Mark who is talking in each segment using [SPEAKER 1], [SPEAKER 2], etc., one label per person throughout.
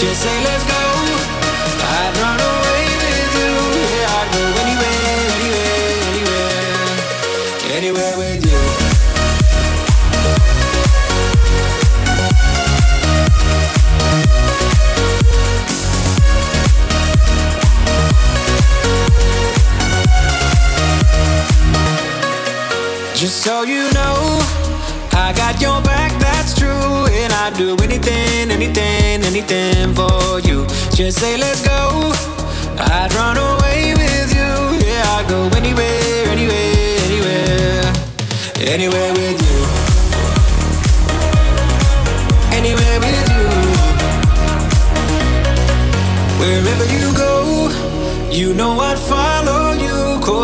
[SPEAKER 1] Just say let's go. I'd run away with you. Yeah, I'd go anywhere, anywhere, anywhere, anywhere with you. Just so you know I'd do anything, anything, anything for you. Just say, let's go. I'd run away with you. Yeah, I'd go anywhere, anywhere, anywhere, anywhere with you. Anywhere with you. Wherever you go, you know I'd follow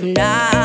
[SPEAKER 2] some.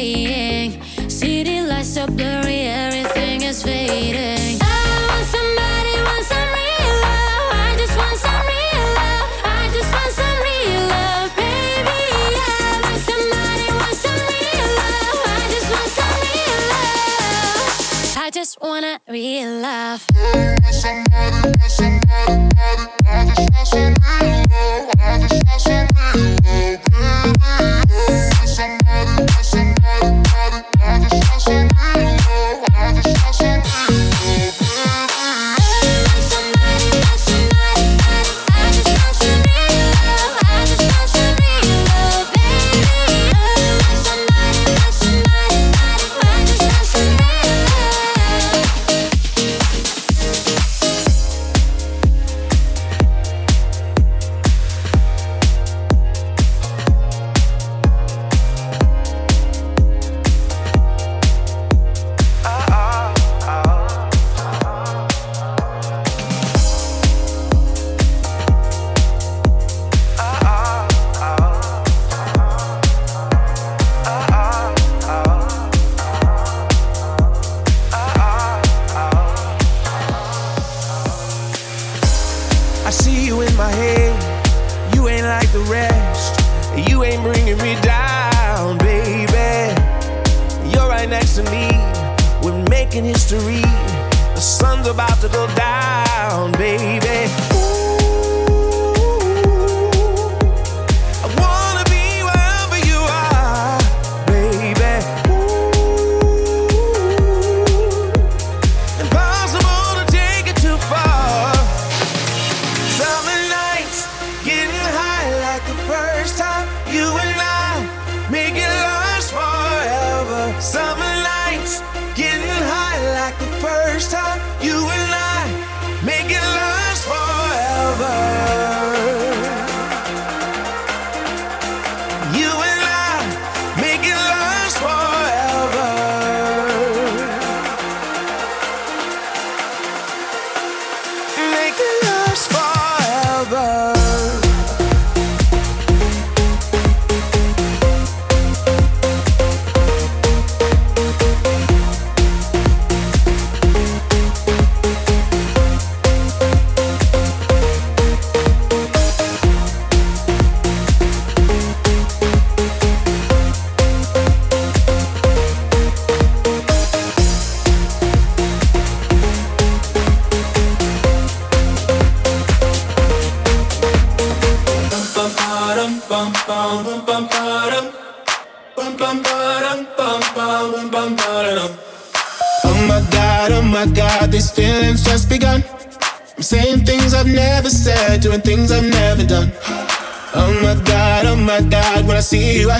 [SPEAKER 2] City lights are blurry, everything is fading. I want somebody, want some real love. I just want some real love. I just want some real love, baby. Want somebody, want some real love. I just want some real love. I just want a real love.
[SPEAKER 3] Somebody, somebody, somebody.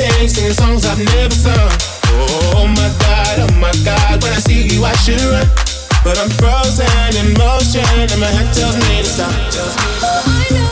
[SPEAKER 4] things, singing songs I've never sung. Oh my god, oh my god, when I see you, I should run. But I'm frozen in motion, and my head tells me to stop. Oh,
[SPEAKER 2] I know.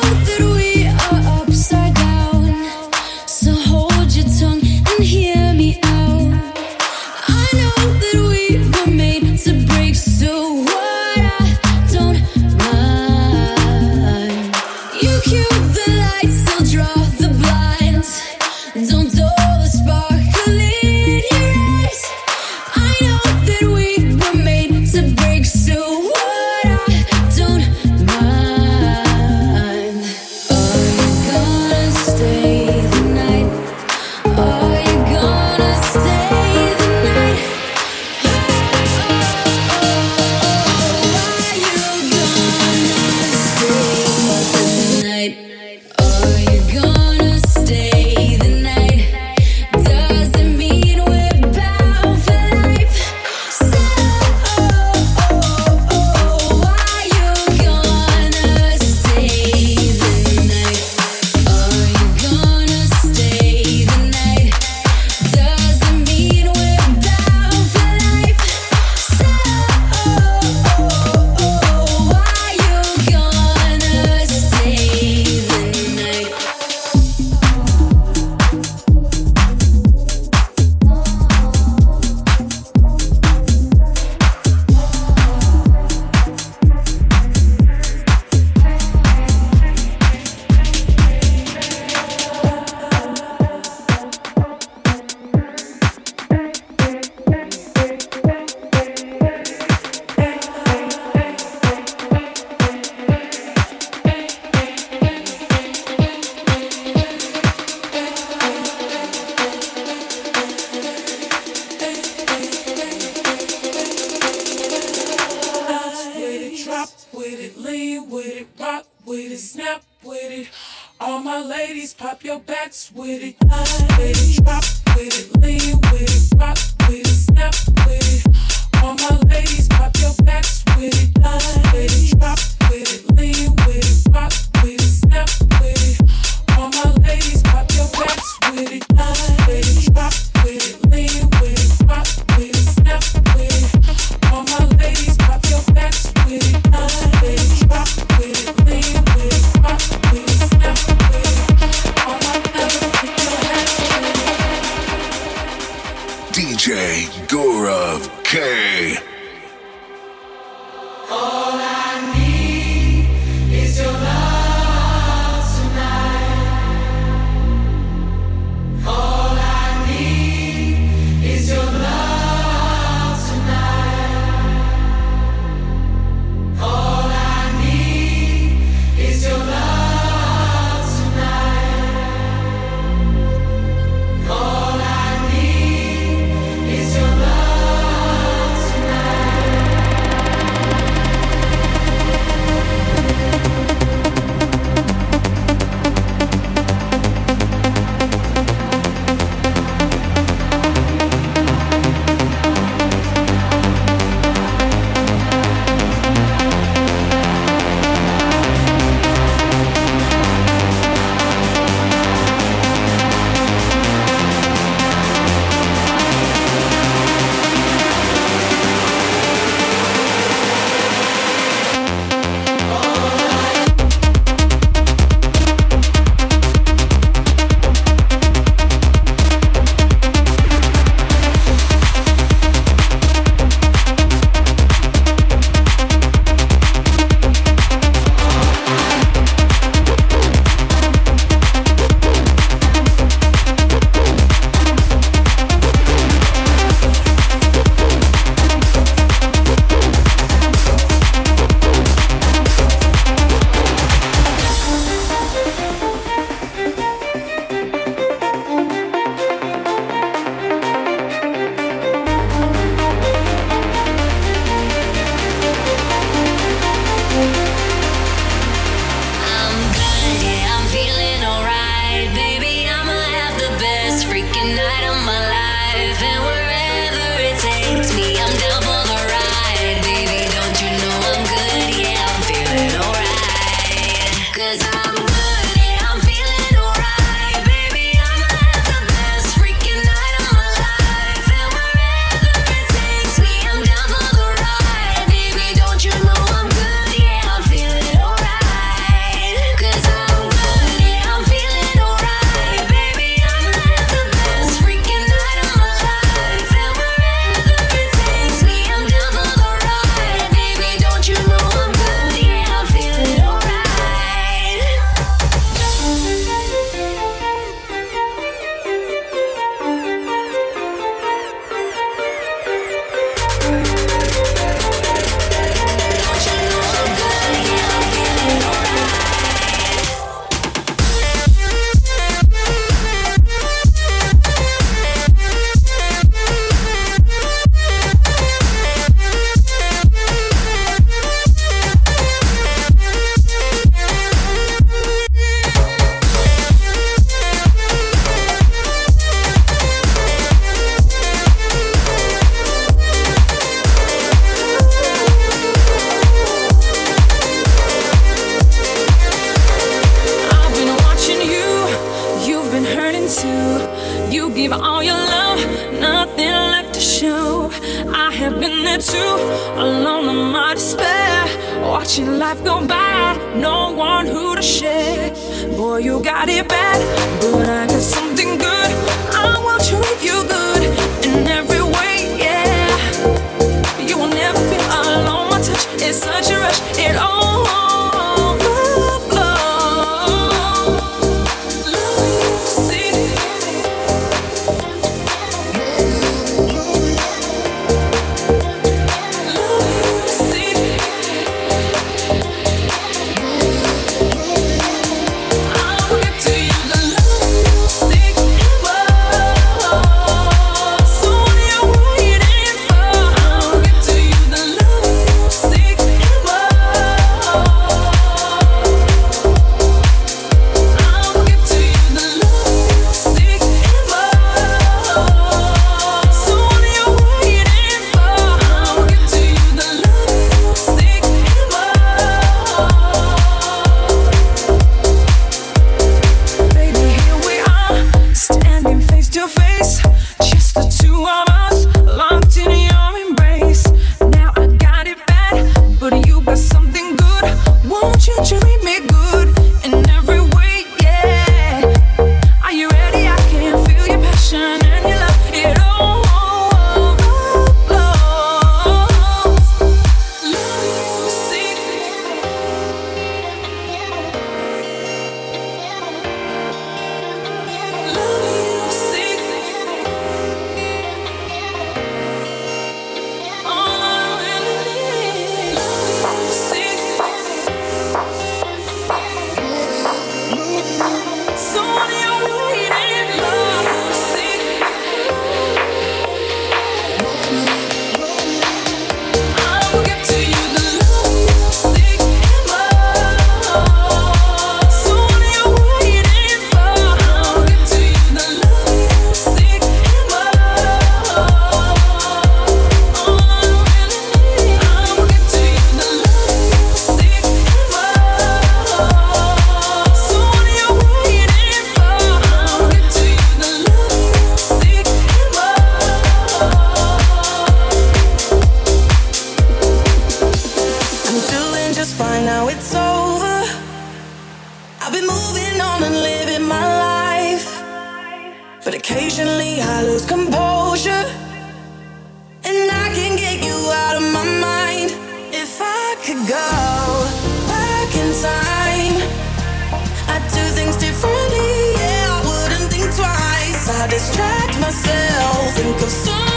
[SPEAKER 5] myself, think of some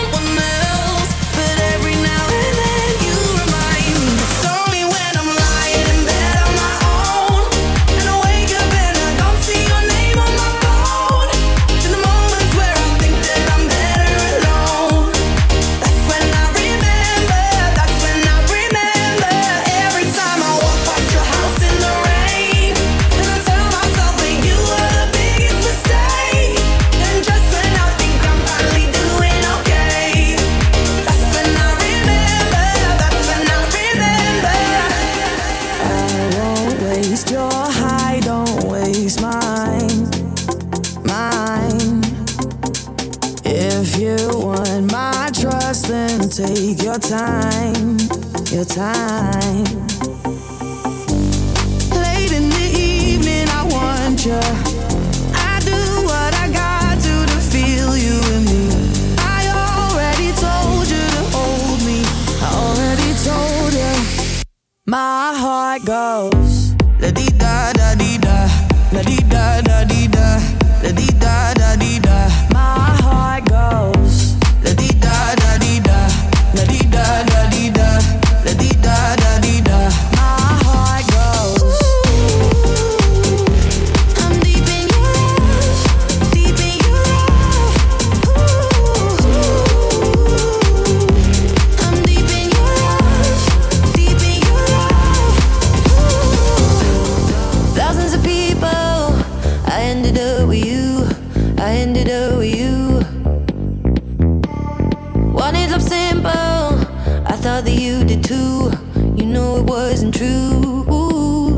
[SPEAKER 5] time. thought that you did too. You know it wasn't true.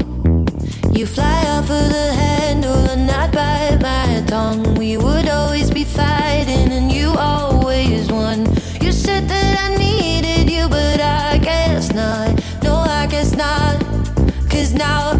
[SPEAKER 5] You fly off of the handle and not bite my tongue. We would always be fighting and you always won. You said that I needed you, but I guess not. No, I guess not. Cause now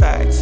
[SPEAKER 2] Facts.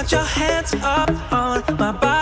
[SPEAKER 2] want your
[SPEAKER 6] hands up on my
[SPEAKER 3] body.